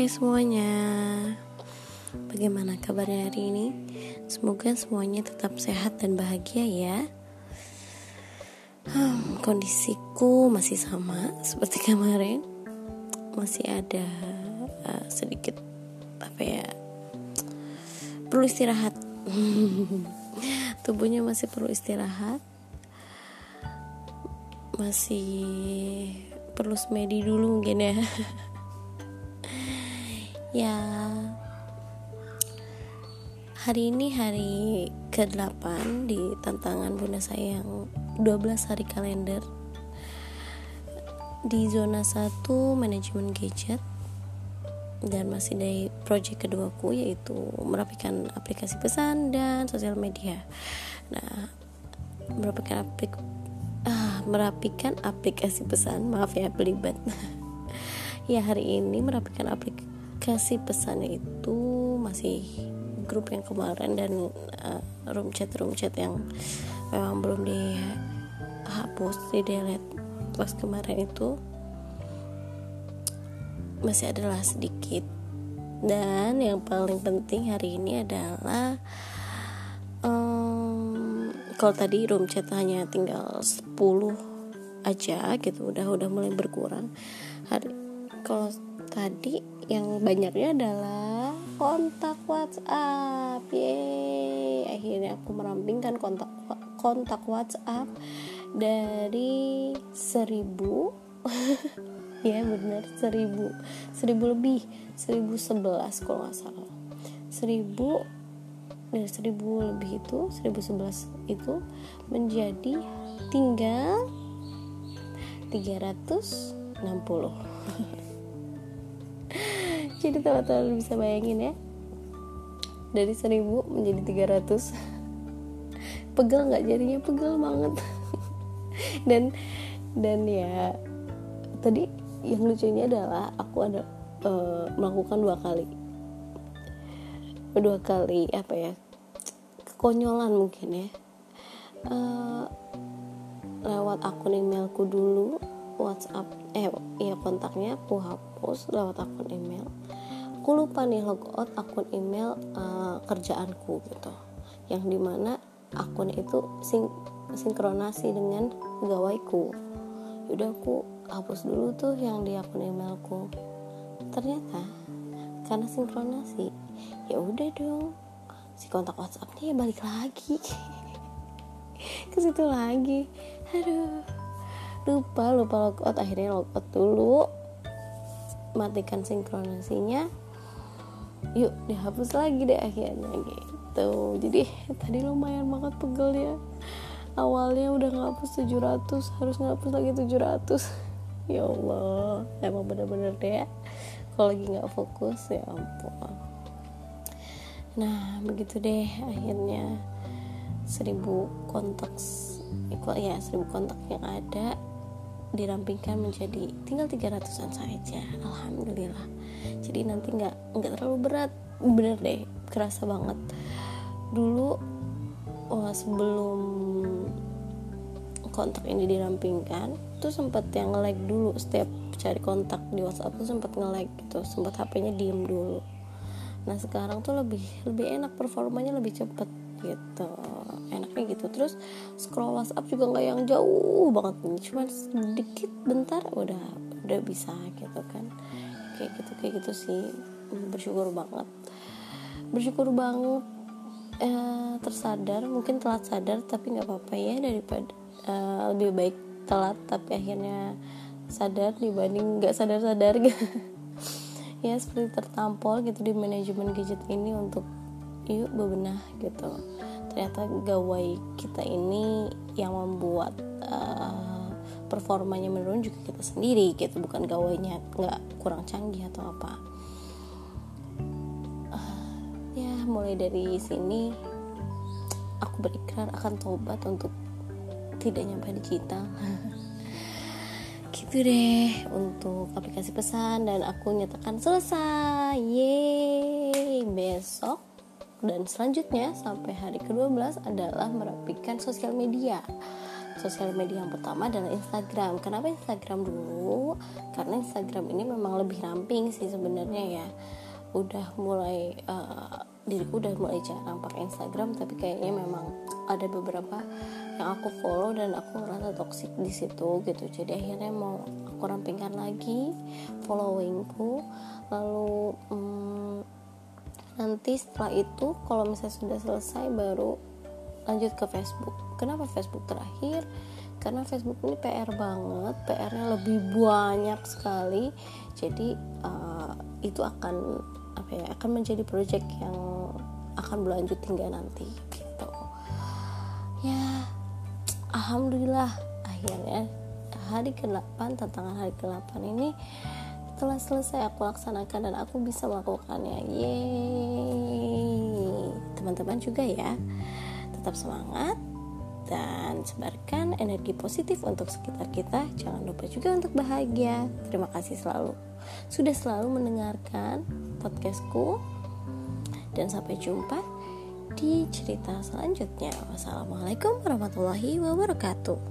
Hai semuanya. Bagaimana kabarnya hari ini? Semoga semuanya tetap sehat dan bahagia ya. Hmm, Kondisiku masih sama seperti kemarin. Masih ada uh, sedikit Apa ya Perlu istirahat. Tubuhnya masih perlu istirahat. Masih perlu semedi dulu mungkin ya ya. Hari ini hari ke-8 di tantangan bunda saya yang 12 hari kalender. Di zona 1 manajemen gadget. Dan masih dari project keduaku yaitu merapikan aplikasi pesan dan sosial media. Nah merapikan aplik ah, merapikan aplikasi pesan. Maaf ya belibet. Ya hari ini merapikan aplikasi kasih pesannya itu masih grup yang kemarin dan uh, room chat room chat yang memang belum dihapus di delete pas kemarin itu masih adalah sedikit. Dan yang paling penting hari ini adalah um, kalau tadi room chat hanya tinggal 10 aja gitu udah udah mulai berkurang. Hari kalau tadi yang banyaknya adalah kontak WhatsApp. Yeay, akhirnya aku merampingkan kontak kontak WhatsApp dari seribu. Ya benar. Seribu. Seribu lebih. Seribu sebelas kalau nggak salah. Seribu dari seribu lebih itu seribu sebelas itu menjadi tinggal tiga ratus enam puluh jadi teman-teman bisa bayangin ya. Dari 1000 menjadi 300 pegel nggak? Jadinya pegel banget. Dan dan ya tadi yang lucunya adalah aku ada uh, melakukan dua kali. Dua kali apa ya kekonyolan mungkin ya. Uh, lewat akun emailku dulu WhatsApp eh ya kontaknya aku hapus lewat akun email. Aku lupa nih logout akun email uh, kerjaanku gitu. Yang di mana akun itu sing sinkronasi dengan pegawaiku udah aku hapus dulu tuh yang di akun emailku. Ternyata karena sinkronasi ya udah dong. Si kontak WhatsAppnya ya balik lagi. Ke situ lagi. Aduh lupa lupa logout. Akhirnya logout dulu. Matikan sinkronasinya. Yuk dihapus lagi deh akhirnya gitu. Jadi tadi lumayan banget pegel ya. Awalnya udah ngapus 700 harus ngapus lagi 700 ya Allah emang bener-bener deh. Ya kalau lagi nggak fokus ya ampun. Nah begitu deh akhirnya. Seribu kontak ya seribu kontak yang ada dirampingkan menjadi tinggal 300an saja. Alhamdulillah. Jadi nanti nggak nggak terlalu berat. Bener deh kerasa banget. Dulu wah sebelum kontak ini dirampingkan tuh sempat yang nge like dulu. Setiap cari kontak di WhatsApp tuh sempat nge like gitu sempat HP-nya diem dulu. Nah sekarang tuh lebih lebih enak performanya lebih cepet gitu. Enaknya gitu. Terus scroll WhatsApp juga nggak yang jauh banget cuma sedikit bentar udah udah bisa gitu kan. Kayak gitu kayak gitu sih. Bersyukur banget. Bersyukur banget eh, tersadar. Mungkin telat sadar tapi nggak apa-apa ya daripada eh, lebih baik telat tapi akhirnya sadar dibanding nggak sadar-sadar. Ya seperti tertampol gitu di manajemen gadget ini untuk yuk bebenah gitu. Ternyata gawai kita ini yang membuat uh, performanya menurun juga kita sendiri gitu. Bukan gawainya nggak kurang canggih atau apa. Uh, ya mulai dari sini aku berikrar akan tobat untuk tidak nyampe digital gitu deh untuk aplikasi pesan dan aku nyatakan selesai. Yeay besok dan selanjutnya sampai hari ke-12 adalah merapikan sosial media. Sosial media yang pertama adalah Instagram. Kenapa Instagram dulu? Karena Instagram ini memang lebih ramping sih sebenarnya ya. Udah mulai uh, diriku udah mulai jarang pakai Instagram tapi kayaknya memang ada beberapa yang aku follow dan aku ngerasa toxic di situ gitu. Jadi akhirnya mau aku rampingkan lagi followingku. Lalu um, nanti setelah itu kalau misalnya sudah selesai baru lanjut ke Facebook. Kenapa Facebook terakhir? Karena Facebook ini PR banget PR-nya lebih banyak sekali. Jadi uh, itu akan apa ya akan menjadi project yang akan berlanjut hingga nanti gitu. Ya alhamdulillah. Akhirnya hari ke-8 tantangan hari ke-8 ini telah selesai aku laksanakan dan aku bisa melakukannya yeay teman-teman juga ya tetap semangat dan sebarkan energi positif untuk sekitar kita. Jangan lupa juga untuk bahagia. Terima kasih selalu sudah selalu mendengarkan podcastku dan sampai jumpa di cerita selanjutnya. Wassalamualaikum warahmatullahi wabarakatuh.